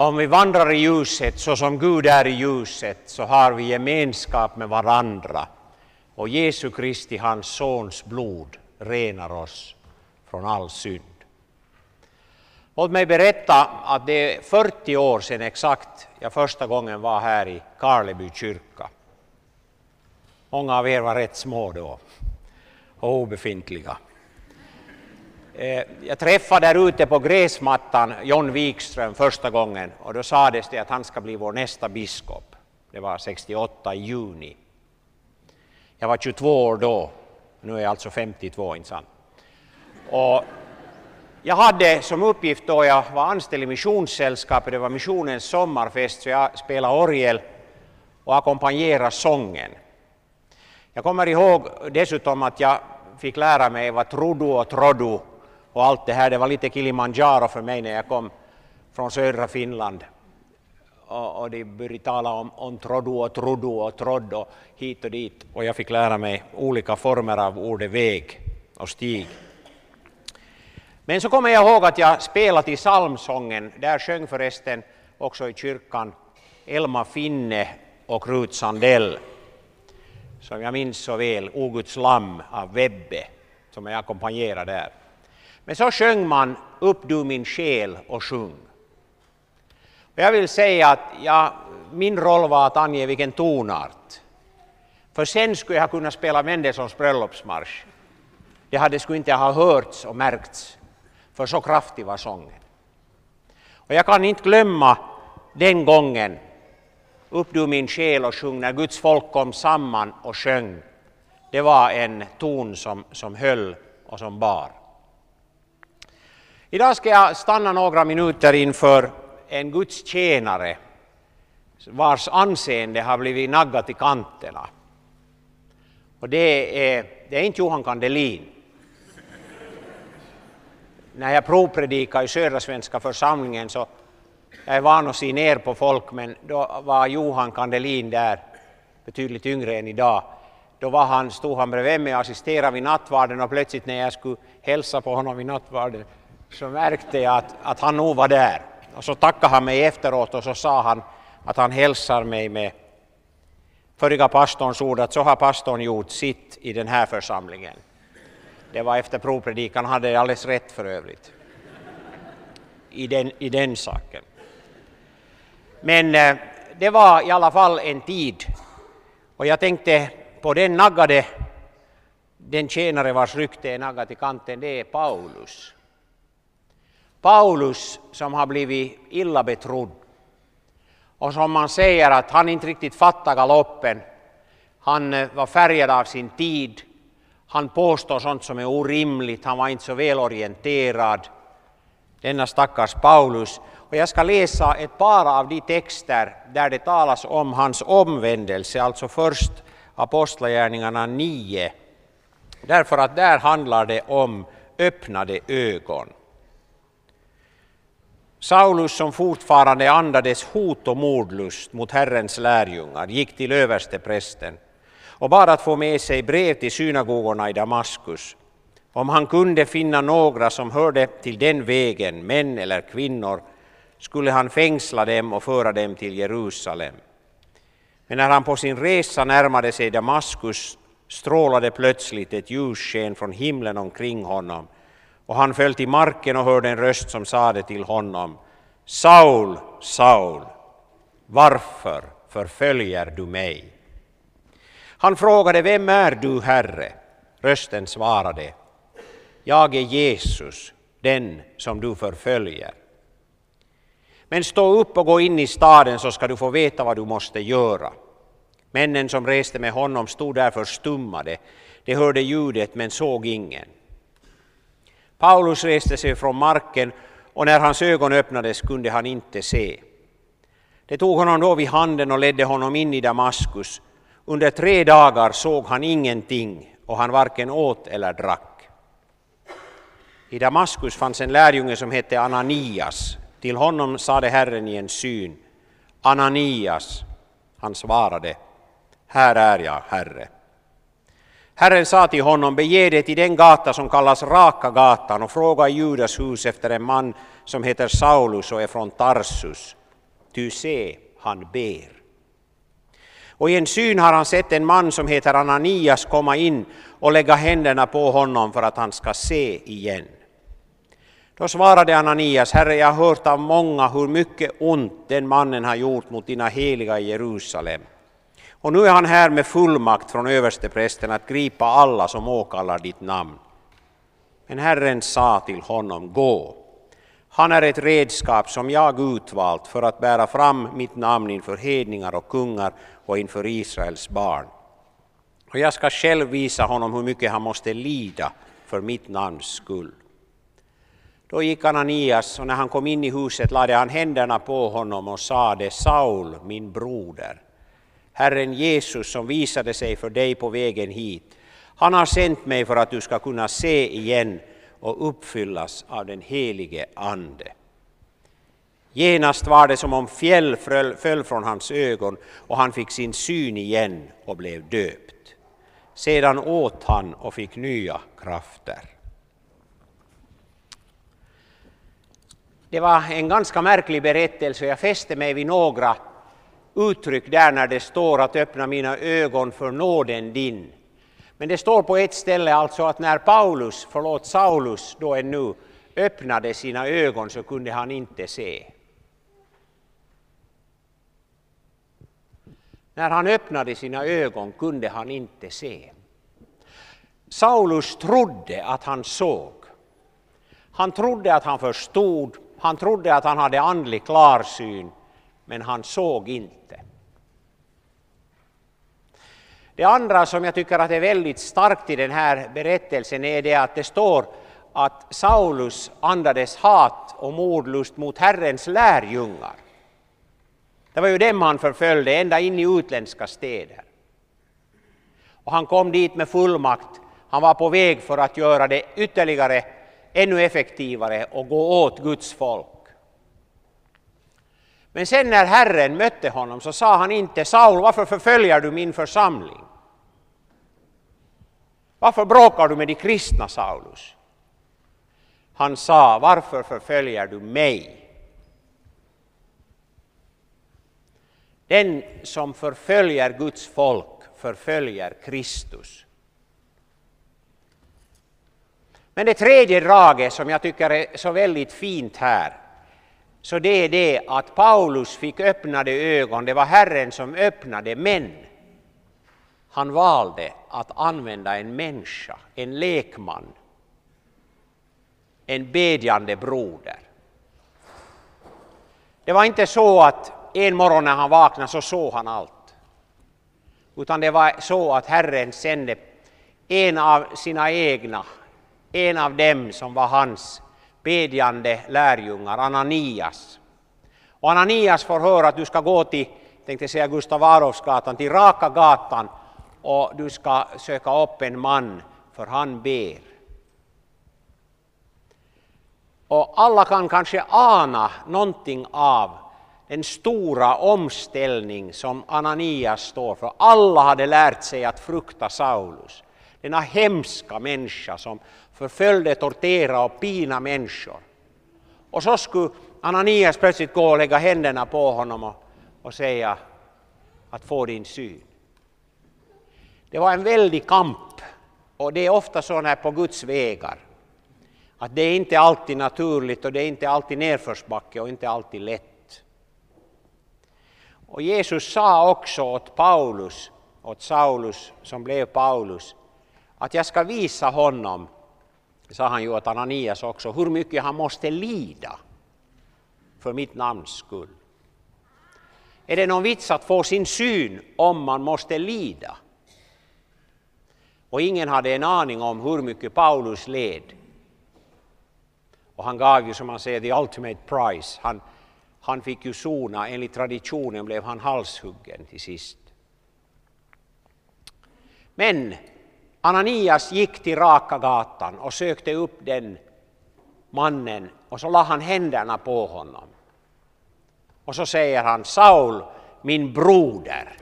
Om vi vandrar i ljuset så som Gud är i ljuset så har vi gemenskap med varandra. Och Jesu Kristi, hans sons blod, renar oss från all synd. Låt mig berätta att det är 40 år sedan exakt jag första gången var här i Karleby kyrka. Många av er var rätt små då och obefintliga. Eh, jag träffade där ute på gräsmattan John Wikström första gången och då sades det att han ska bli vår nästa biskop. Det var 68 i juni. Jag var 22 år då, nu är jag alltså 52, inte sant? Och jag hade som uppgift då jag var anställd i missionssällskapet, det var missionens sommarfest, så jag spelade orgel och ackompanjerade sången. Jag kommer ihåg dessutom att jag fick lära mig vad trudu och trodu och allt det här. Det var lite Kilimanjaro för mig när jag kom från södra Finland. Och, och de började tala om, om trodu och trudu och trodd och hit och dit. Och jag fick lära mig olika former av ordet väg och stig. Men så kommer jag ihåg att jag spelade i psalmsången. Där sjöng förresten också i kyrkan Elma Finne och Rut Sandell som jag minns så väl, O Guds lamm av Webbe, som jag ackompanjerade där. Men så sjöng man Upp du min själ och sjung. Och jag vill säga att jag, min roll var att ange vilken tonart. För sen skulle jag kunna spela Mendelssohns bröllopsmarsch. Det hade skulle inte ha hörts och märkts, för så kraftig var sången. Och jag kan inte glömma den gången upp du min själ och sjung när Guds folk kom samman och sjöng. Det var en ton som, som höll och som bar. Idag ska jag stanna några minuter inför en Guds tjänare vars anseende har blivit naggat i kanterna. Och det är, det är inte Johan Kandelin. När jag provpredikade i Södra Svenska församlingen så jag är van att se ner på folk, men då var Johan Kandelin där, betydligt yngre än idag. Då var han, stod han bredvid mig och assisterade vid nattvarden och plötsligt när jag skulle hälsa på honom vid nattvarden så märkte jag att, att han nog var där. Och så tackade han mig efteråt och så sa han att han hälsar mig med förriga pastorns ord att så har pastorn gjort sitt i den här församlingen. Det var efter provpredikan, han hade alldeles rätt för övrigt i den, i den saken. Men eh, det var i alla fall en tid. Och jag tänkte på den naggade, den tjänare vars rykte är naggat i kanten, det är Paulus. Paulus som har blivit illa betrodd. Och som man säger att han inte riktigt fattade galoppen. Han eh, var färgad av sin tid. Han påstår sånt som är orimligt, han var inte så välorienterad. Denna stackars Paulus. Och jag ska läsa ett par av de texter där det talas om hans omvändelse, alltså först Apostlagärningarna 9, därför att där handlar det om öppnade ögon. Saulus som fortfarande andades hot och mordlust mot Herrens lärjungar gick till översteprästen och bad att få med sig brev till synagogorna i Damaskus om han kunde finna några som hörde till den vägen, män eller kvinnor, skulle han fängsla dem och föra dem till Jerusalem. Men när han på sin resa närmade sig Damaskus strålade plötsligt ett ljussken från himlen omkring honom och han föll till marken och hörde en röst som sade till honom Saul, Saul, varför förföljer du mig? Han frågade, vem är du, Herre? Rösten svarade, jag är Jesus, den som du förföljer. Men stå upp och gå in i staden så ska du få veta vad du måste göra. Männen som reste med honom stod där förstummade. De hörde ljudet men såg ingen. Paulus reste sig från marken och när hans ögon öppnades kunde han inte se. De tog honom då vid handen och ledde honom in i Damaskus. Under tre dagar såg han ingenting och han varken åt eller drack. I Damaskus fanns en lärjunge som hette Ananias. Till honom sade Herren i en syn, Ananias. Han svarade, här är jag, Herre. Herren sa till honom, bege dig till den gata som kallas Raka gatan och fråga i Judas hus efter en man som heter Saulus och är från Tarsus. ty se, han ber. Och i en syn har han sett en man som heter Ananias komma in och lägga händerna på honom för att han ska se igen. Då svarade Ananias, Herre, jag har hört av många hur mycket ont den mannen har gjort mot dina heliga i Jerusalem. Och nu är han här med fullmakt från översteprästen att gripa alla som åkallar ditt namn. Men Herren sa till honom, gå. Han är ett redskap som jag utvalt för att bära fram mitt namn inför hedningar och kungar och inför Israels barn. Och jag ska själv visa honom hur mycket han måste lida för mitt namns skull. Då gick Ananias och när han kom in i huset lade han händerna på honom och sade Saul, min broder, Herren Jesus som visade sig för dig på vägen hit, han har sänt mig för att du ska kunna se igen och uppfyllas av den helige Ande. Genast var det som om fjäll föll från hans ögon och han fick sin syn igen och blev döpt. Sedan åt han och fick nya krafter. Det var en ganska märklig berättelse. Jag fäste mig vid några uttryck där när det står att öppna mina ögon för nåden din. Men det står på ett ställe alltså att när Paulus, förlåt Saulus då ännu, öppnade sina ögon så kunde han inte se. När han öppnade sina ögon kunde han inte se. Saulus trodde att han såg. Han trodde att han förstod, han trodde att han hade andlig klarsyn, men han såg inte. Det andra som jag tycker att är väldigt starkt i den här berättelsen är det att det står att Saulus andades hat och mordlust mot Herrens lärjungar. Det var ju dem han förföljde ända in i utländska städer. Och han kom dit med fullmakt. Han var på väg för att göra det ytterligare ännu effektivare och gå åt Guds folk. Men sen när Herren mötte honom så sa han inte Saul, varför förföljer du min församling? Varför bråkar du med de kristna, Saulus? Han sa, varför förföljer du mig? Den som förföljer Guds folk förföljer Kristus. Men det tredje draget som jag tycker är så väldigt fint här, så det är det att Paulus fick öppnade ögon, det var Herren som öppnade, men han valde att använda en människa, en lekman, en bedjande broder. Det var inte så att en morgon när han vaknade så såg han allt. Utan det var så att Herren sände en av sina egna, en av dem som var hans bedjande lärjungar, Ananias. Och Ananias får höra att du ska gå till, tänkte säga Gustav Adolfsgatan, till Raka gatan och du ska söka upp en man, för han ber. Och alla kan kanske ana någonting av den stora omställning som Ananias står för. Alla hade lärt sig att frukta Saulus, denna hemska människa som förföljde, torterade och pina människor. Och så skulle Ananias plötsligt gå och lägga händerna på honom och, och säga att få din syn. Det var en väldig kamp och det är ofta så här på Guds vägar att det är inte alltid naturligt och det är inte alltid nedförsbacke och inte alltid lätt. Och Jesus sa också åt Paulus, åt Saulus som blev Paulus, att jag ska visa honom, sa han ju åt Ananias också, hur mycket han måste lida för mitt namns skull. Är det någon vits att få sin syn om man måste lida? Och ingen hade en aning om hur mycket Paulus led. Och han gav ju som man säger the ultimate price. Han, han fick ju sona, enligt traditionen blev han halshuggen till sist. Men Ananias gick till Raka gatan och sökte upp den mannen och så la han händerna på honom. Och så säger han Saul, min broder.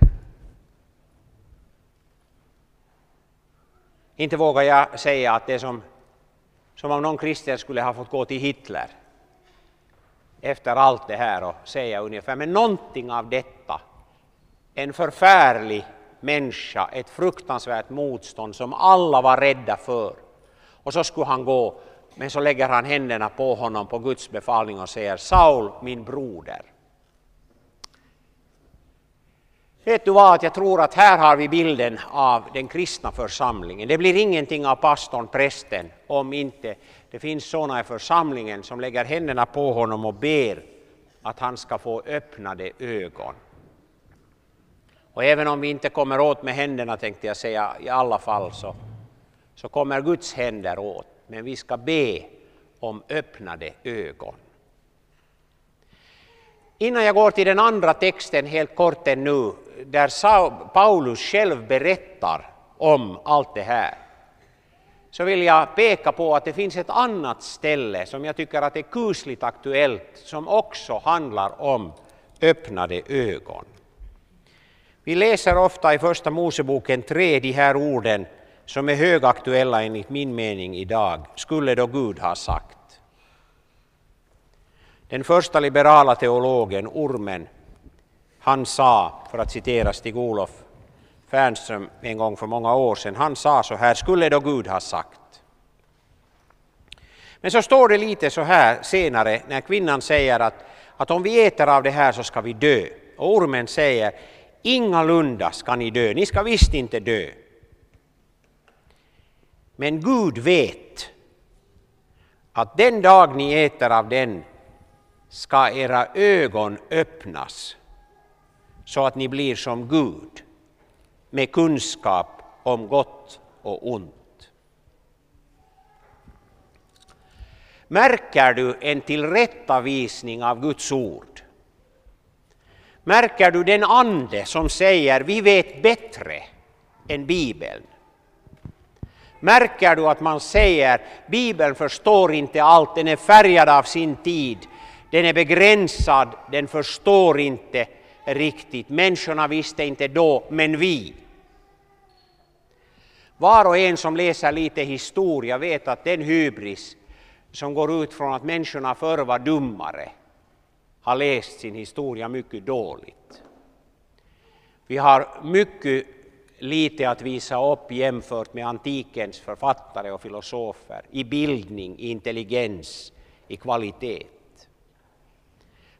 Inte vågar jag säga att det är som, som om någon kristen skulle ha fått gå till Hitler. efter allt det här och säga ungefär, men någonting av detta, en förfärlig människa, ett fruktansvärt motstånd som alla var rädda för. Och så skulle han gå, men så lägger han händerna på honom på Guds befallning och säger Saul, min broder. Vet du vad, jag tror att här har vi bilden av den kristna församlingen. Det blir ingenting av pastorn, prästen, om inte det finns sådana i församlingen som lägger händerna på honom och ber att han ska få öppnade ögon. Och även om vi inte kommer åt med händerna tänkte jag säga i alla fall så, så kommer Guds händer åt. Men vi ska be om öppnade ögon. Innan jag går till den andra texten helt kort ännu, där Paulus själv berättar om allt det här, så vill jag peka på att det finns ett annat ställe som jag tycker att är kusligt aktuellt, som också handlar om öppnade ögon. Vi läser ofta i Första Moseboken 3 de här orden som är högaktuella enligt min mening idag, skulle då Gud ha sagt. Den första liberala teologen, Ormen, han sa, för att citera Stig-Olof Fernström en gång för många år sedan, han sa så här, skulle då Gud ha sagt. Men så står det lite så här senare när kvinnan säger att, att om vi äter av det här så ska vi dö. Och ormen säger, ingalunda ska ni dö, ni ska visst inte dö. Men Gud vet att den dag ni äter av den ska era ögon öppnas så att ni blir som Gud med kunskap om gott och ont. Märker du en tillrättavisning av Guds ord? Märker du den ande som säger vi vet bättre än Bibeln? Märker du att man säger Bibeln förstår inte allt, den är färgad av sin tid, den är begränsad, den förstår inte riktigt. Människorna visste inte då, men vi. Var och en som läser lite historia vet att den hybris som går ut från att människorna förr var dummare har läst sin historia mycket dåligt. Vi har mycket lite att visa upp jämfört med antikens författare och filosofer i bildning, i intelligens, i kvalitet.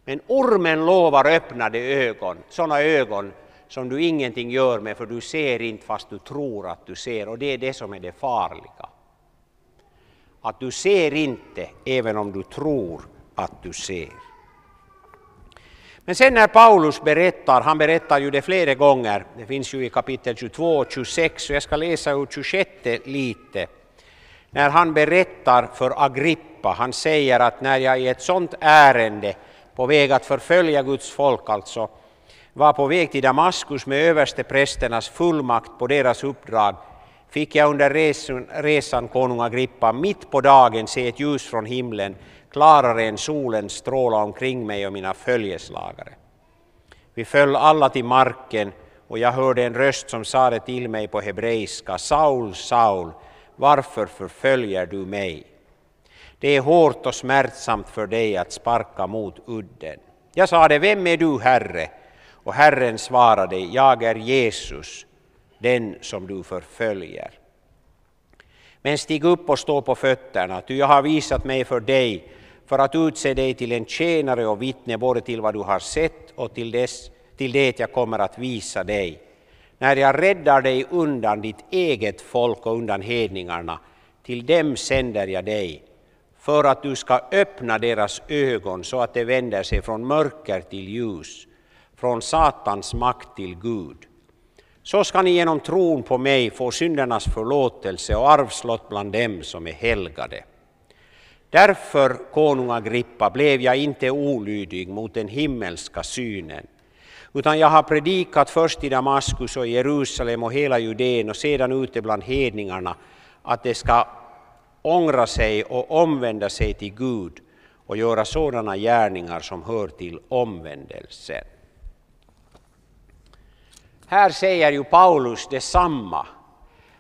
Men ormen lovar öppnade ögon, sådana ögon som du ingenting gör med för du ser inte fast du tror att du ser och det är det som är det farliga. Att du ser inte även om du tror att du ser. Men sen när Paulus berättar, han berättar ju det flera gånger, det finns ju i kapitel 22 och 26, och jag ska läsa ur 26 lite. När han berättar för Agrippa, han säger att när jag i ett sådant ärende på väg att förfölja Guds folk alltså, var på väg till Damaskus med översteprästernas fullmakt på deras uppdrag, fick jag under resan, resan konung Agrippa mitt på dagen se ett ljus från himlen, klarare än solen stråla omkring mig och mina följeslagare. Vi föll alla till marken och jag hörde en röst som sade till mig på hebreiska, Saul, Saul, varför förföljer du mig? Det är hårt och smärtsamt för dig att sparka mot udden. Jag sade, vem är du, Herre? Och Herren svarade, jag är Jesus, den som du förföljer. Men stig upp och stå på fötterna, ty jag har visat mig för dig för att utse dig till en tjänare och vittne både till vad du har sett och till, dess, till det jag kommer att visa dig. När jag räddar dig undan ditt eget folk och undan hedningarna, till dem sänder jag dig, för att du ska öppna deras ögon så att de vänder sig från mörker till ljus, från Satans makt till Gud. Så ska ni genom tron på mig få syndernas förlåtelse och arvslott bland dem som är helgade. Därför, konung Agrippa, blev jag inte olydig mot den himmelska synen, utan jag har predikat först i Damaskus och Jerusalem och hela Judeen och sedan ute bland hedningarna att de ska ångra sig och omvända sig till Gud och göra sådana gärningar som hör till omvändelsen. Här säger ju Paulus detsamma,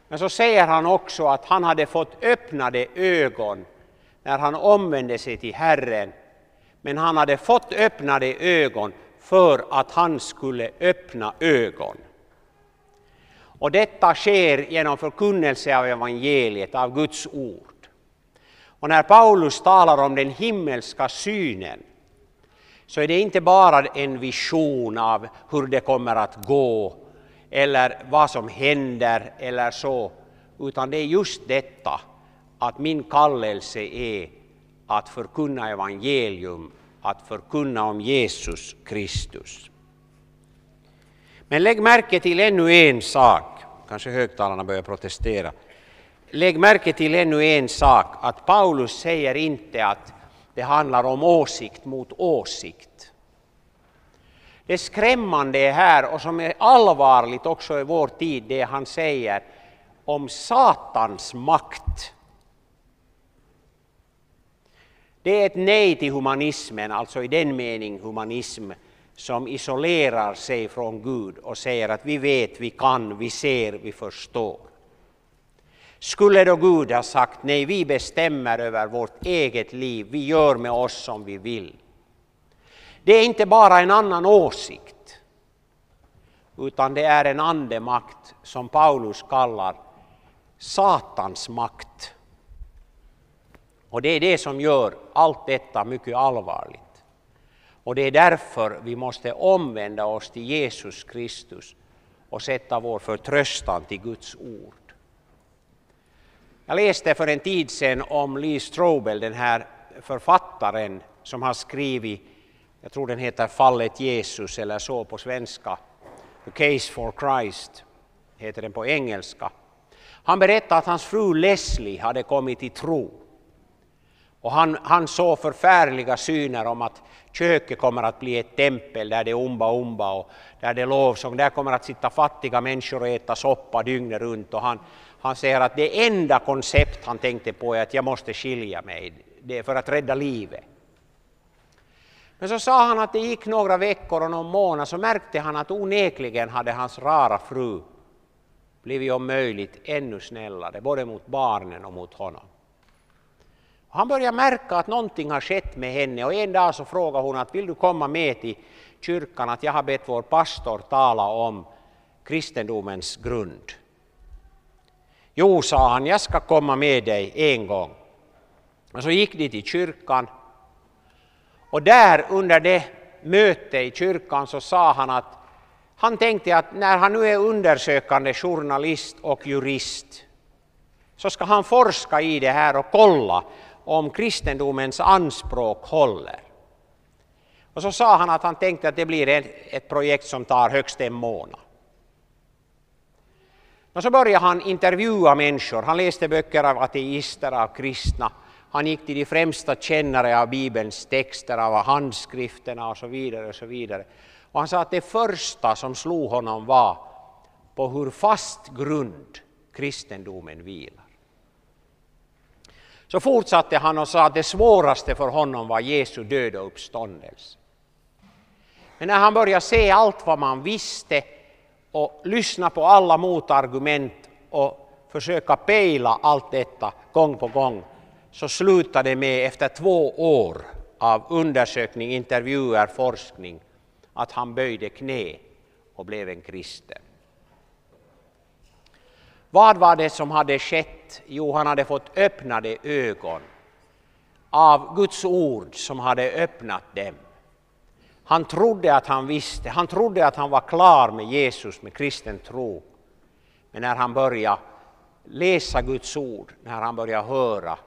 men så säger han också att han hade fått öppnade ögon när han omvände sig till Herren. Men han hade fått öppnade ögon för att han skulle öppna ögon. Och detta sker genom förkunnelse av evangeliet, av Guds ord. Och när Paulus talar om den himmelska synen så är det inte bara en vision av hur det kommer att gå eller vad som händer eller så, utan det är just detta att min kallelse är att förkunna evangelium, att förkunna om Jesus Kristus. Men lägg märke till ännu en sak, kanske högtalarna börjar protestera. Lägg märke till ännu en sak, att Paulus säger inte att det handlar om åsikt mot åsikt. Det skrämmande är här, och som är allvarligt också i vår tid, det han säger om Satans makt. Det är ett nej till humanismen, alltså i den mening humanism som isolerar sig från Gud och säger att vi vet, vi kan, vi ser, vi förstår. Skulle då Gud ha sagt nej, vi bestämmer över vårt eget liv, vi gör med oss som vi vill. Det är inte bara en annan åsikt, utan det är en andemakt som Paulus kallar Satans makt. Och det är det som gör allt detta mycket allvarligt. Och det är därför vi måste omvända oss till Jesus Kristus och sätta vår förtröstan till Guds ord. Jag läste för en tid sedan om Lee Strobel, den här författaren som har skrivit, jag tror den heter Fallet Jesus eller så på svenska, The Case for Christ heter den på engelska. Han berättade att hans fru Leslie hade kommit till tro. Och han, han såg förfärliga syner om att köket kommer att bli ett tempel där det är umba umba och där det är lovsång. Där kommer att sitta fattiga människor och äta soppa dygnet runt. Och han, han säger att det enda koncept han tänkte på är att jag måste skilja mig det är för att rädda livet. Men så sa han att det gick några veckor och någon månad så märkte han att onekligen hade hans rara fru blivit om möjligt ännu snällare, både mot barnen och mot honom. Han börjar märka att någonting har skett med henne och en dag så frågar hon att vill du komma med till kyrkan att jag har bett vår pastor tala om kristendomens grund. Jo, sa han, jag ska komma med dig en gång. Och så gick de till kyrkan och där under det mötet i kyrkan så sa han att han tänkte att när han nu är undersökande journalist och jurist så ska han forska i det här och kolla om kristendomens anspråk håller. Och så sa han att han tänkte att det blir ett projekt som tar högst en månad. Och så började han intervjua människor. Han läste böcker av ateister, av kristna. Han gick till de främsta kännare av Bibelns texter, av handskrifterna och så vidare. Och så vidare. Och han sa att det första som slog honom var på hur fast grund kristendomen vilar. Så fortsatte han och sa att det svåraste för honom var Jesu död och uppståndelse. Men när han började se allt vad man visste och lyssna på alla motargument och försöka pejla allt detta gång på gång så slutade det med efter två år av undersökning, intervjuer, forskning att han böjde knä och blev en kristen. Vad var det som hade skett? Jo, han hade fått öppnade ögon av Guds ord som hade öppnat dem. Han trodde att han visste, han trodde att han var klar med Jesus, med kristen tro. Men när han började läsa Guds ord, när han började höra,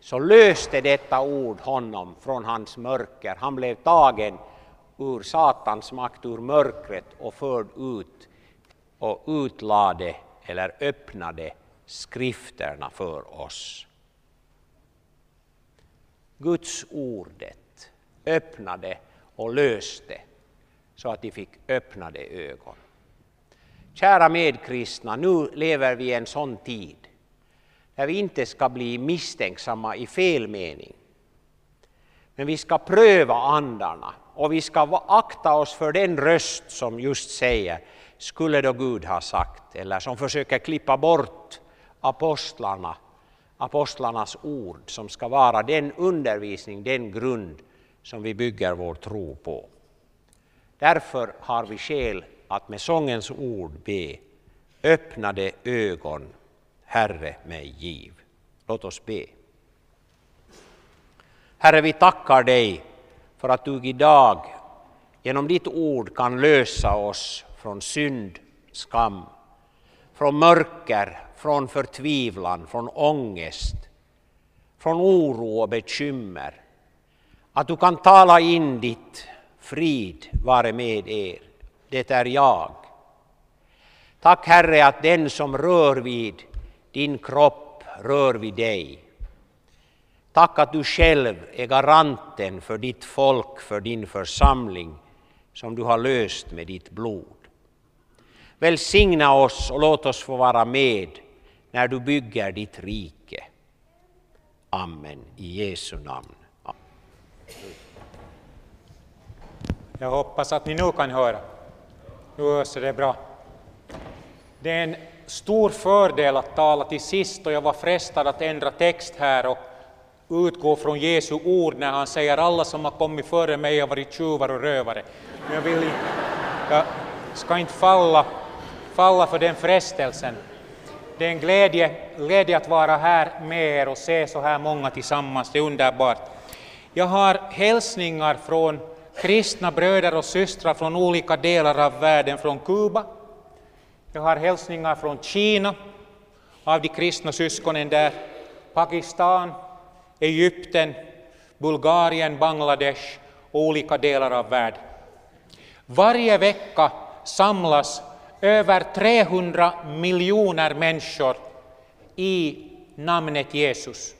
så löste detta ord honom från hans mörker. Han blev tagen ur Satans makt, ur mörkret och förd ut och utlade eller öppnade skrifterna för oss. Guds ordet öppnade och löste så att de fick öppnade ögon. Kära medkristna, nu lever vi i en sån tid där vi inte ska bli misstänksamma i fel mening. Men vi ska pröva andarna och vi ska akta oss för den röst som just säger skulle då Gud ha sagt, eller som försöker klippa bort apostlarna, apostlarnas ord som ska vara den undervisning, den grund som vi bygger vår tro på. Därför har vi skäl att med sångens ord be Öppnade ögon, Herre mig giv. Låt oss be. Herre, vi tackar dig för att du idag genom ditt ord kan lösa oss från synd, skam, från mörker, från förtvivlan, från ångest, från oro och bekymmer. Att du kan tala in ditt frid vare med er. Det är jag. Tack Herre att den som rör vid din kropp rör vid dig. Tack att du själv är garanten för ditt folk, för din församling som du har löst med ditt blod. Välsigna oss och låt oss få vara med när du bygger ditt rike. Amen. I Jesu namn. Jag hoppas att ni nu kan höra. Nu hörs det bra. Det är en stor fördel att tala till sist och jag var frestad att ändra text här och utgå från Jesu ord när han säger alla som har kommit före mig har varit tjuvar och rövare. Men jag, vill, jag ska inte falla, falla för den frestelsen. Det är en glädje, glädje att vara här med er och se så här många tillsammans, det är underbart. Jag har hälsningar från kristna bröder och systrar från olika delar av världen, från Kuba. Jag har hälsningar från Kina, av de kristna syskonen där, Pakistan, Egypten, Bulgarien, Bangladesh och olika delar av världen. Varje vecka samlas över 300 miljoner människor i namnet Jesus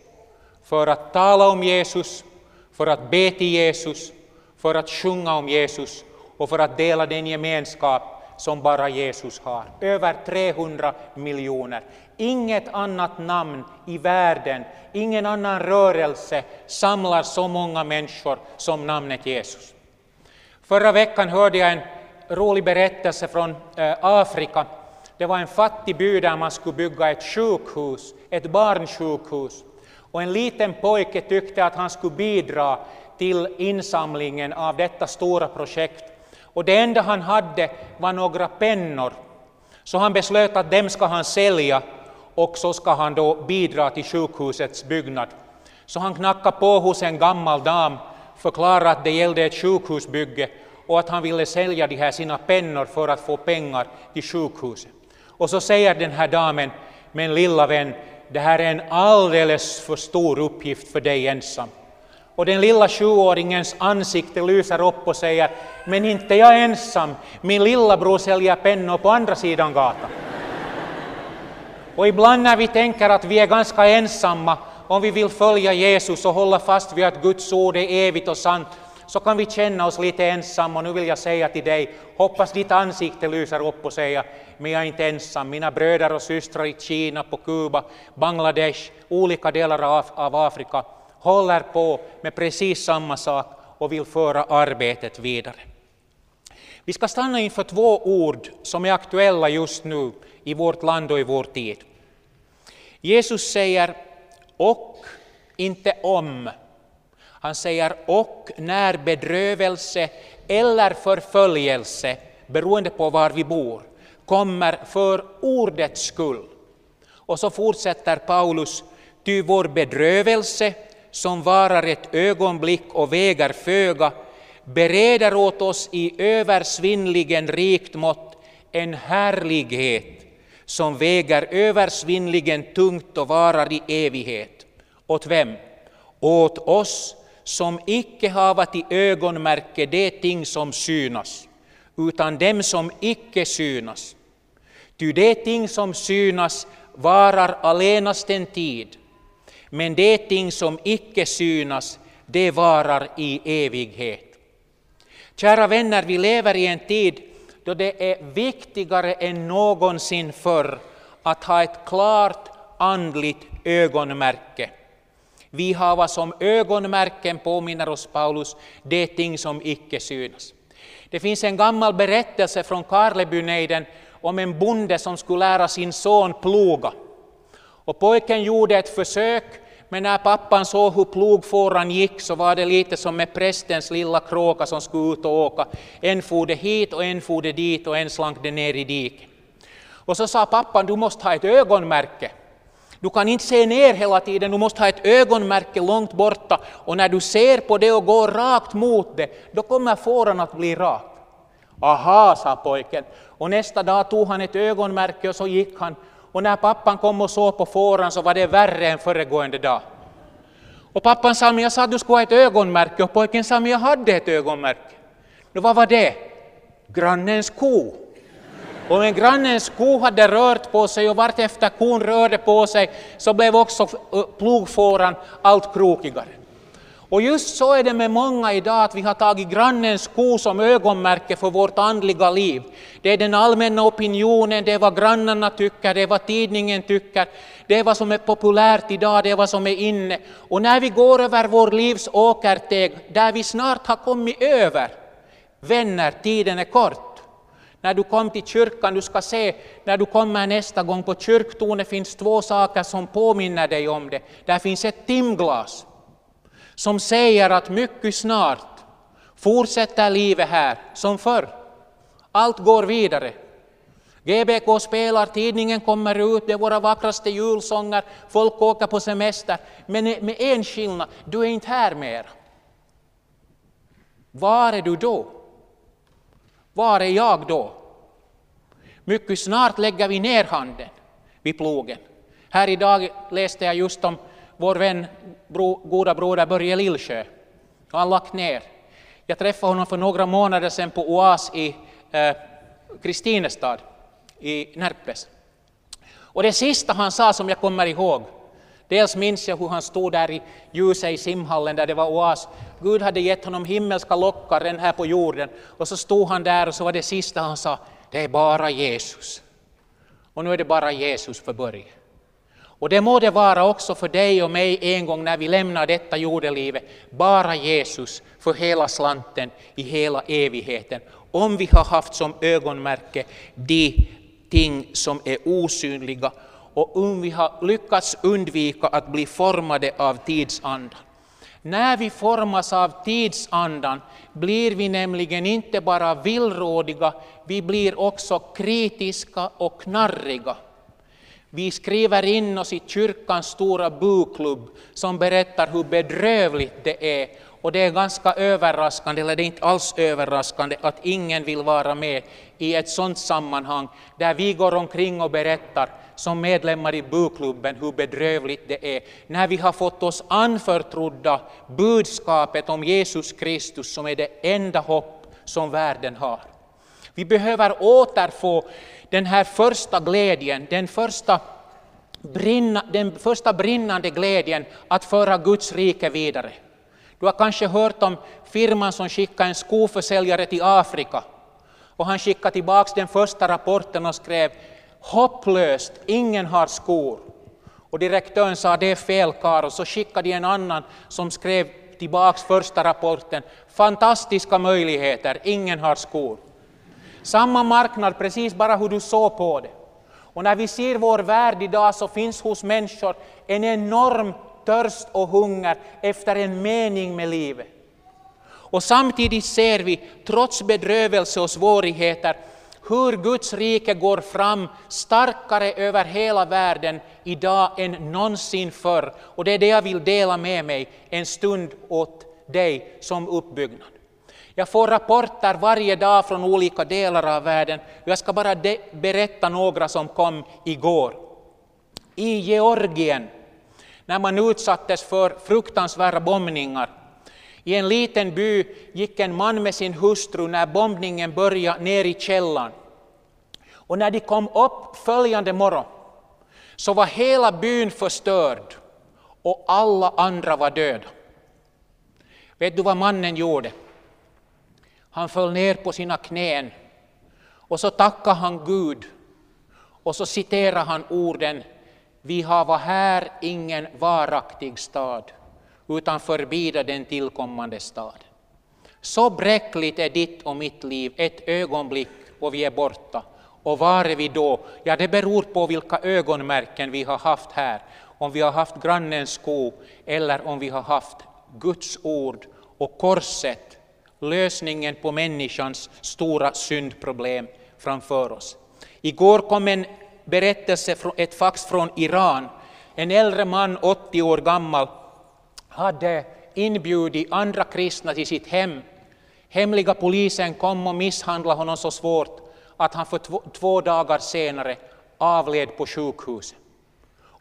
för att tala om Jesus, för att be till Jesus, för att sjunga om Jesus och för att dela den gemenskap som bara Jesus har. Över 300 miljoner. Inget annat namn i världen, ingen annan rörelse samlar så många människor som namnet Jesus. Förra veckan hörde jag en rolig berättelse från eh, Afrika. Det var en fattig by där man skulle bygga ett sjukhus, ett barnsjukhus. Och en liten pojke tyckte att han skulle bidra till insamlingen av detta stora projekt. Och det enda han hade var några pennor. Så han beslöt att dem ska han sälja och så ska han då bidra till sjukhusets byggnad. Så han knackade på hos en gammal dam, förklarade att det gällde ett sjukhusbygge och att han ville sälja de här sina pennor för att få pengar till sjukhuset. Och så säger den här damen, men lilla vän, det här är en alldeles för stor uppgift för dig ensam. Och den lilla sjuåringens ansikte lyser upp och säger, men inte jag ensam, min lillebror säljer pennor på andra sidan gatan. Och ibland när vi tänker att vi är ganska ensamma, om vi vill följa Jesus och hålla fast vid att Guds ord är evigt och sant, så kan vi känna oss lite ensamma. Och nu vill jag säga till dig, hoppas ditt ansikte lyser upp och säga, men jag är inte ensam. Mina bröder och systrar i Kina, på Kuba, Bangladesh, olika delar av, av Afrika håller på med precis samma sak och vill föra arbetet vidare. Vi ska stanna inför två ord som är aktuella just nu i vårt land och i vår tid. Jesus säger och, inte om. Han säger och när bedrövelse eller förföljelse, beroende på var vi bor, kommer för ordets skull. Och så fortsätter Paulus, ty vår bedrövelse som varar ett ögonblick och väger föga, bereder åt oss i översvinnligen rikt mått en härlighet som väger översvinnligen tungt och varar i evighet. Åt vem? Åt oss som icke hava till ögonmärke det ting som synas, utan dem som icke synas. Ty det ting som synas varar allenast en tid, men det ting som icke synas, det varar i evighet. Kära vänner, vi lever i en tid då det är viktigare än någonsin förr att ha ett klart andligt ögonmärke. Vi hava som ögonmärken påminner oss Paulus, det ting som icke synas. Det finns en gammal berättelse från Karlebynejden om en bonde som skulle lära sin son ploga. Och pojken gjorde ett försök, Men när pappan såg hur plogfåran gick så var det lite som med prästens lilla kråka som skulle ut och åka. En for det hit och en for det dit och en slank det ner i diket. Och så sa pappan, du måste ha ett ögonmärke. Du kan inte se ner hela tiden, du måste ha ett ögonmärke långt borta och när du ser på det och går rakt mot det, då kommer fåran att bli rak. Aha, sa pojken. Och nästa dag tog han ett ögonmärke och så gick han. Och när pappan kom och såg på fåran så var det värre än föregående dag. Och pappan sa, men jag sa att du skulle ha ett ögonmärke och pojken sa, men jag hade ett ögonmärke. Då vad var det? Grannens ko. Och när grannens ko hade rört på sig och vartefter kon rörde på sig så blev också plogfåran allt krokigare. Och just så är det med många idag att vi har tagit grannens ko som ögonmärke för vårt andliga liv. Det är den allmänna opinionen, det är vad grannarna tycker, det är vad tidningen tycker, det är vad som är populärt idag, det är vad som är inne. Och när vi går över vår livs åkerteg, där vi snart har kommit över, vänner, tiden är kort. När du kom till kyrkan, du ska se, när du kommer nästa gång på kyrktornet finns två saker som påminner dig om det. Där finns ett timglas som säger att mycket snart fortsätter livet här som förr. Allt går vidare. GBK spelar, tidningen kommer ut, det är våra vackraste julsånger, folk åker på semester. Men med en skillnad, du är inte här mer. Var är du då? Var är jag då? Mycket snart lägger vi ner handen vid plogen. Här idag läste jag just om vår vän, bro, goda broder Börje Lillsjö. Han har lagt ner. Jag träffade honom för några månader sedan på OAS i eh, Kristinestad i Närpes. Och det sista han sa som jag kommer ihåg, dels minns jag hur han stod där i ljuset i simhallen där det var oas. Gud hade gett honom himmelska lockar än här på jorden. Och så stod han där och så var det sista han sa, det är bara Jesus. Och nu är det bara Jesus för Börje. Och det må det vara också för dig och mig en gång när vi lämnar detta jordelivet. Bara Jesus för hela slanten i hela evigheten. Om vi har haft som ögonmärke de ting som är osynliga och om vi har lyckats undvika att bli formade av tidsandan. När vi formas av tidsandan blir vi nämligen inte bara villrådiga, vi blir också kritiska och knarriga. Vi skriver in oss i kyrkans stora boklubb som berättar hur bedrövligt det är. Och det är ganska överraskande, eller det är inte alls överraskande, att ingen vill vara med i ett sådant sammanhang där vi går omkring och berättar som medlemmar i buklubben hur bedrövligt det är när vi har fått oss anförtrodda budskapet om Jesus Kristus som är det enda hopp som världen har. Vi behöver återfå den här första glädjen, den första, brinna, den första brinnande glädjen att föra Guds rike vidare. Du har kanske hört om firman som skickade en skoförsäljare till Afrika och han skickade tillbaka den första rapporten och skrev hopplöst, ingen har skor. Och direktören sa det är fel kar och så skickade de en annan som skrev tillbaka första rapporten, fantastiska möjligheter, ingen har skor. Samma marknad, precis bara hur du såg på det. Och när vi ser vår värld idag så finns hos människor en enorm törst och hunger efter en mening med livet. Och samtidigt ser vi, trots bedrövelse och svårigheter, hur Guds rike går fram starkare över hela världen idag än någonsin förr. Och det är det jag vill dela med mig en stund åt dig som uppbyggnad. Jag får rapporter varje dag från olika delar av världen. Jag ska bara berätta några som kom igår. I Georgien, när man utsattes för fruktansvärda bombningar, i en liten by gick en man med sin hustru när bombningen började ner i källaren. Och när de kom upp följande morgon så var hela byn förstörd och alla andra var döda. Vet du vad mannen gjorde? Han föll ner på sina knän och så tackade han Gud och så citerade han orden vi hava här ingen varaktig stad utan förbida den tillkommande stad. Så bräckligt är ditt och mitt liv, ett ögonblick och vi är borta. Och var är vi då? Ja, det beror på vilka ögonmärken vi har haft här. om vi har haft grannens sko eller om vi har haft Guds ord och korset, lösningen på människans stora syndproblem framför oss. Igår kom en berättelse, ett fax från Iran. En äldre man, 80 år gammal, hade inbjudit andra kristna till sitt hem. Hemliga polisen kom och misshandlade honom så svårt att han för två, två dagar senare avled på sjukhuset.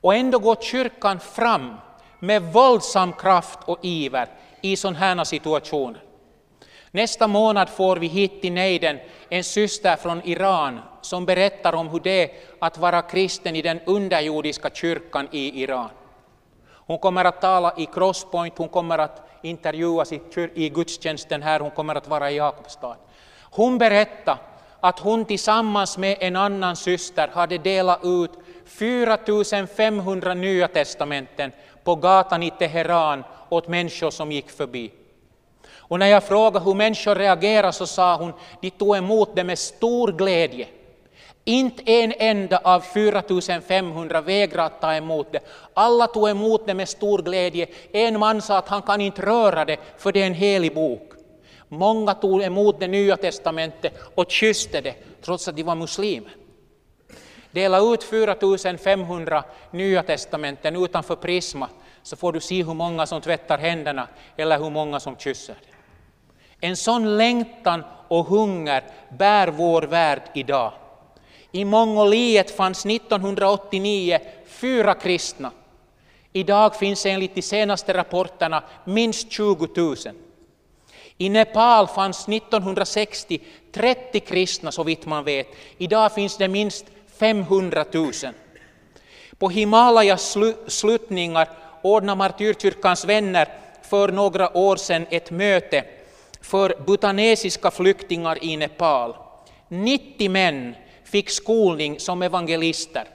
Och ändå går kyrkan fram med våldsam kraft och iver i sådana här situationer. Nästa månad får vi hit till nejden en syster från Iran som berättar om hur det är att vara kristen i den underjordiska kyrkan i Iran. Hon kommer att tala i Crosspoint, hon kommer att intervjuas i gudstjänsten här, hon kommer att vara i Jakobstad. Hon berättar att hon tillsammans med en annan syster hade delat ut 4500 nya testamenten på gatan i Teheran åt människor som gick förbi. Och när jag frågade hur människor reagerade så sa hon, de tog emot det med stor glädje. Inte en enda av 4500 vägrade att ta emot det. Alla tog emot det med stor glädje. En man sa att han kan inte röra det, för det är en helig bok. Många tog emot det nya testamentet och kysste det, trots att de var muslimer. Dela ut 4500 nya testamenten utanför Prisma, så får du se hur många som tvättar händerna eller hur många som kysser det. En sån längtan och hunger bär vår värld idag. I Mongoliet fanns 1989 fyra kristna. Idag finns enligt de senaste rapporterna minst 20 000. I Nepal fanns 1960 30 kristna så vitt man vet. Idag finns det minst 500 000. På Himalayas sluttningar ordnade Martyrkyrkans vänner för några år sedan ett möte för butanesiska flyktingar i Nepal. 90 män fick skolning som evangelister.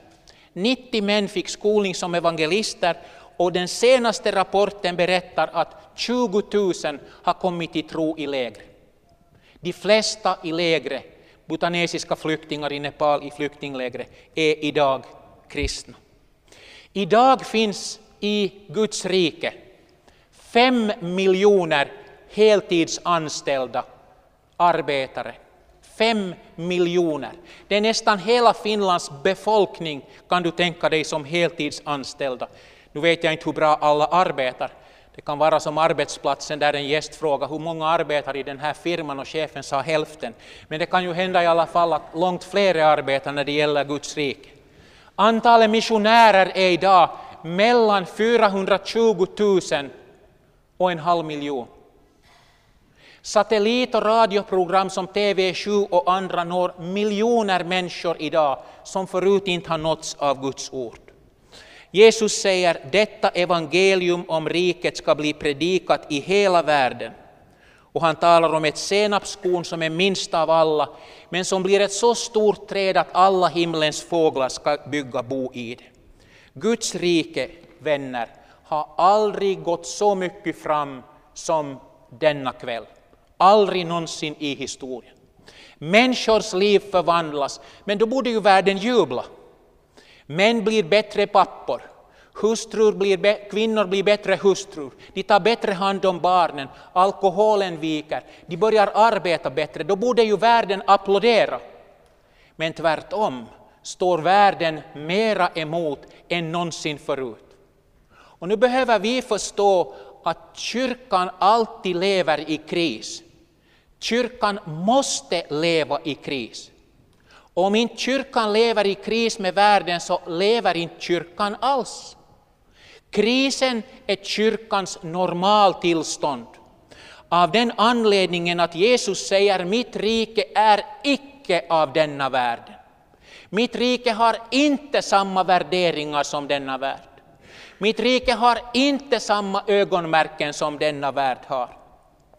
90 män fick skolning som evangelister och den senaste rapporten berättar att 20 000 har kommit till tro i läger. De flesta i lägret, butanesiska flyktingar i Nepal i flyktinglägret, är idag kristna. Idag finns i Guds rike fem miljoner heltidsanställda arbetare. Fem miljoner. Det är nästan hela Finlands befolkning kan du tänka dig som heltidsanställda. Nu vet jag inte hur bra alla arbetar. Det kan vara som arbetsplatsen där en gäst frågar hur många arbetar i den här firman och chefen sa hälften. Men det kan ju hända i alla fall att långt fler arbetar när det gäller Guds rike. Antalet missionärer är idag mellan 420 000 och en halv miljon. Satellit och radioprogram som TV7 och andra når miljoner människor idag som förut inte har nåtts av Guds ord. Jesus säger detta evangelium om riket ska bli predikat i hela världen. Och han talar om ett senapskorn som är minst av alla, men som blir ett så stort träd att alla himlens fåglar ska bygga bo i det. Guds rike, vänner, har aldrig gått så mycket fram som denna kväll. Aldrig någonsin i historien. Människors liv förvandlas, men då borde ju världen jubla. Män blir bättre pappor, hustrur blir kvinnor blir bättre hustrur, de tar bättre hand om barnen, alkoholen viker, de börjar arbeta bättre. Då borde ju världen applådera. Men tvärtom står världen mera emot än någonsin förut. Och nu behöver vi förstå att kyrkan alltid lever i kris. Kyrkan måste leva i kris. Om inte kyrkan lever i kris med världen så lever inte kyrkan alls. Krisen är kyrkans normaltillstånd. Av den anledningen att Jesus säger mitt rike är icke av denna världen. Mitt rike har inte samma värderingar som denna värld. Mitt rike har inte samma ögonmärken som denna värld har.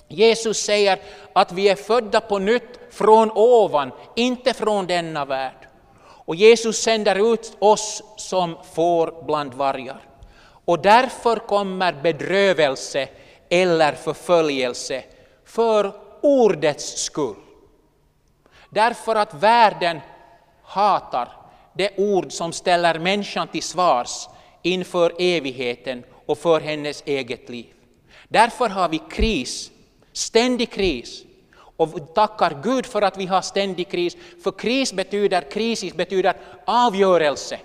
Jesus säger att vi är födda på nytt från ovan, inte från denna värld. Och Jesus sänder ut oss som får bland vargar. Och därför kommer bedrövelse eller förföljelse för ordets skull. Därför att världen hatar det ord som ställer människan till svars inför evigheten och för hennes eget liv. Därför har vi kris, ständig kris. Och vi tackar Gud för att vi har ständig kris, för kris betyder, krisis betyder avgörelse.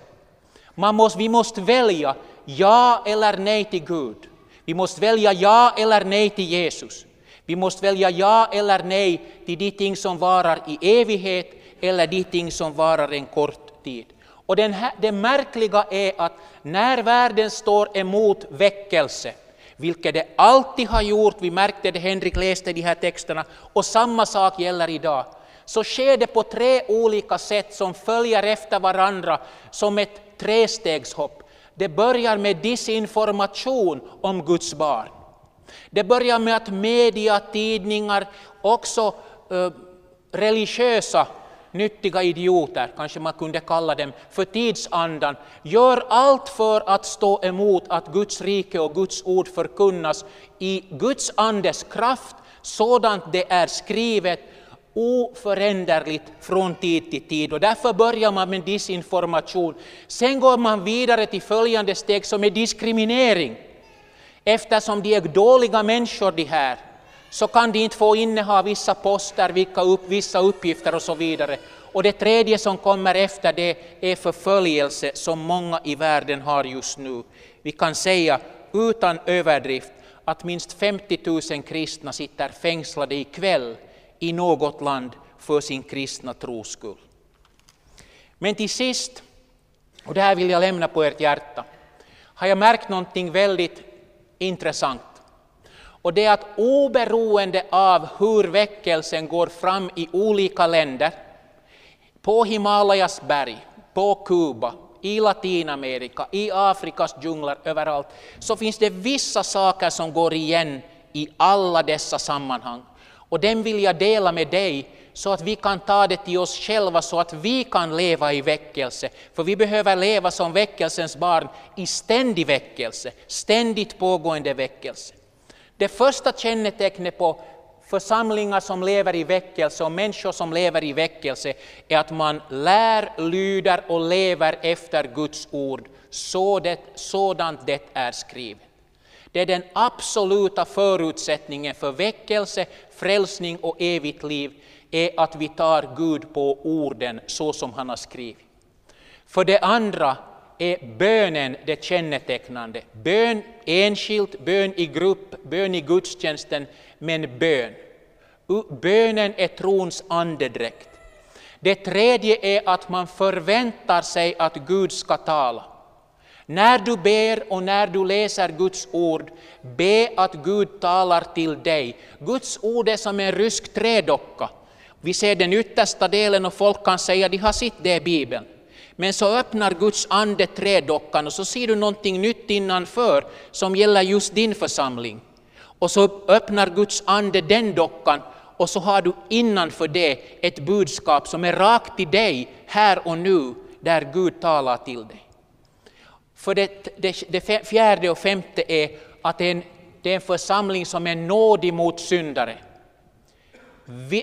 Man måste, vi måste välja ja eller nej till Gud. Vi måste välja ja eller nej till Jesus. Vi måste välja ja eller nej till de ting som varar i evighet eller de ting som varar en kort tid. Och den här, det märkliga är att när världen står emot väckelse, vilket det alltid har gjort, vi märkte det, Henrik läste de här texterna, och samma sak gäller idag, så sker det på tre olika sätt som följer efter varandra som ett trestegshopp. Det börjar med disinformation om Guds barn. Det börjar med att media, tidningar, också eh, religiösa nyttiga idioter, kanske man kunde kalla dem, för tidsandan, gör allt för att stå emot att Guds rike och Guds ord förkunnas i Guds andes kraft, sådant det är skrivet oföränderligt från tid till tid. Och därför börjar man med disinformation. Sen går man vidare till följande steg som är diskriminering. Eftersom de är dåliga människor de här, så kan de inte få inneha vissa poster, upp, vissa uppgifter och så vidare. Och det tredje som kommer efter det är förföljelse som många i världen har just nu. Vi kan säga utan överdrift att minst 50 000 kristna sitter fängslade ikväll i något land för sin kristna tros skull. Men till sist, och det här vill jag lämna på ert hjärta, har jag märkt någonting väldigt intressant. Och det är att oberoende av hur väckelsen går fram i olika länder, på Himalayas berg, på Kuba, i Latinamerika, i Afrikas djungler, överallt, så finns det vissa saker som går igen i alla dessa sammanhang. Och den vill jag dela med dig så att vi kan ta det till oss själva så att vi kan leva i väckelse. För vi behöver leva som väckelsens barn i ständig väckelse, ständigt pågående väckelse. Det första kännetecknet på församlingar som lever i väckelse och människor som lever i väckelse är att man lär, lyder och lever efter Guds ord, så det, sådant det är skrivet. Det är den absoluta förutsättningen för väckelse, frälsning och evigt liv, är att vi tar Gud på orden så som han har skrivit. För det andra är bönen det kännetecknande. Bön enskilt, bön i grupp, bön i gudstjänsten, men bön. Bönen är trons andedräkt. Det tredje är att man förväntar sig att Gud ska tala. När du ber och när du läser Guds ord, be att Gud talar till dig. Guds ord är som en rysk trädocka. Vi ser den yttersta delen och folk kan säga att de har sitt, det i Bibeln. Men så öppnar Guds ande trädockan och så ser du någonting nytt innanför som gäller just din församling. Och så öppnar Guds ande den dockan och så har du innanför det ett budskap som är rakt till dig här och nu, där Gud talar till dig. För det, det, det fjärde och femte är att det är, en, det är en församling som är nådig mot syndare.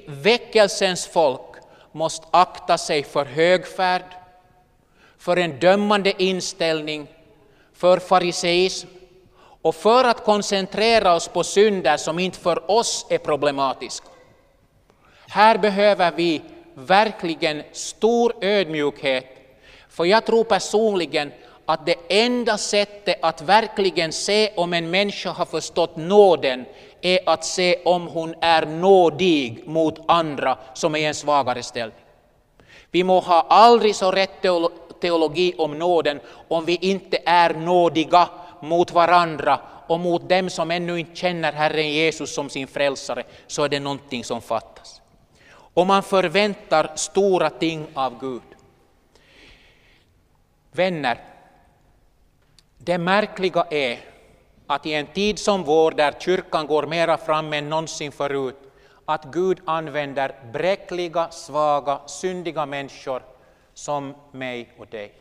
Väckelsens folk måste akta sig för högfärd, för en dömande inställning, för fariseism och för att koncentrera oss på synder som inte för oss är problematiska. Här behöver vi verkligen stor ödmjukhet, för jag tror personligen att det enda sättet att verkligen se om en människa har förstått nåden är att se om hon är nådig mot andra som är i en svagare ställning. Vi må ha aldrig så rätt teologi om nåden om vi inte är nådiga mot varandra och mot dem som ännu inte känner Herren Jesus som sin frälsare, så är det någonting som fattas. Och man förväntar stora ting av Gud. Vänner, det märkliga är att i en tid som vår, där kyrkan går mera fram än någonsin förut, att Gud använder bräckliga, svaga, syndiga människor som mig och dig.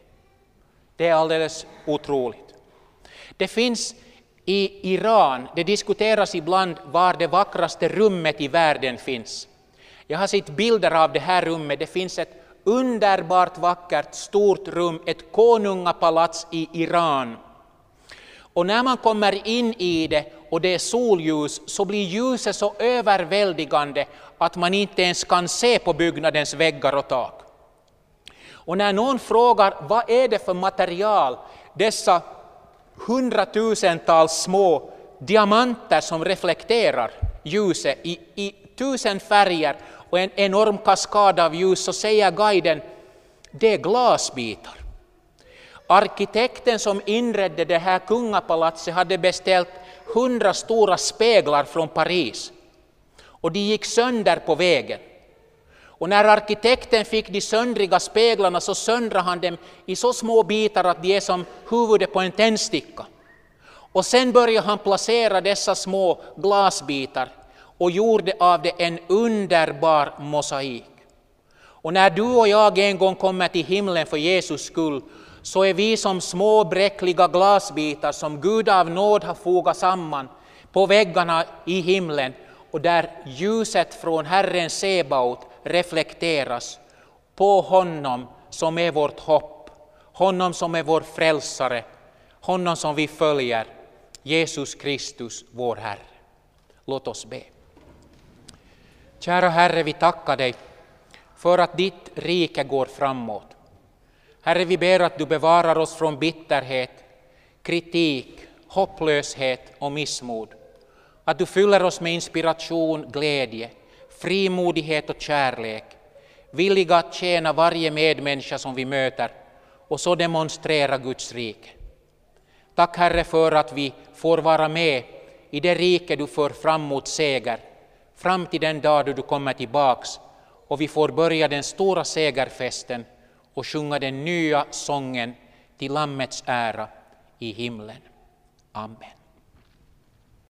Det är alldeles otroligt. Det finns i Iran, det diskuteras ibland var det vackraste rummet i världen finns. Jag har sett bilder av det här rummet, det finns ett underbart vackert stort rum, ett konungapalats i Iran Och när man kommer in i det och det är solljus så blir ljuset så överväldigande att man inte ens kan se på byggnadens väggar och tak. Och när någon frågar vad är det för material, dessa hundratusentals små diamanter som reflekterar ljuset i, i tusen färger och en enorm kaskad av ljus, så säger guiden det är glasbitar. Arkitekten som inredde det här kungapalatset hade beställt hundra stora speglar från Paris och de gick sönder på vägen. Och när arkitekten fick de söndriga speglarna så söndrade han dem i så små bitar att de är som huvudet på en tändsticka. Och sen började han placera dessa små glasbitar och gjorde av det en underbar mosaik. Och när du och jag en gång kommer till himlen för Jesus skull så är vi som små bräckliga glasbitar som Gud av nåd har fogat samman på väggarna i himlen och där ljuset från Herren Sebaot reflekteras på honom som är vårt hopp, honom som är vår frälsare, honom som vi följer, Jesus Kristus, vår Herre. Låt oss be. Kära Herre, vi tackar dig för att ditt rike går framåt. Herre, vi ber att du bevarar oss från bitterhet, kritik, hopplöshet och missmod. Att du fyller oss med inspiration, glädje, frimodighet och kärlek, villiga att tjäna varje medmänniska som vi möter och så demonstrera Guds rike. Tack Herre för att vi får vara med i det rike du för fram mot seger, fram till den dag då du kommer tillbaks och vi får börja den stora segerfesten och sjunga den nya sången till Lammets ära i himlen. Amen.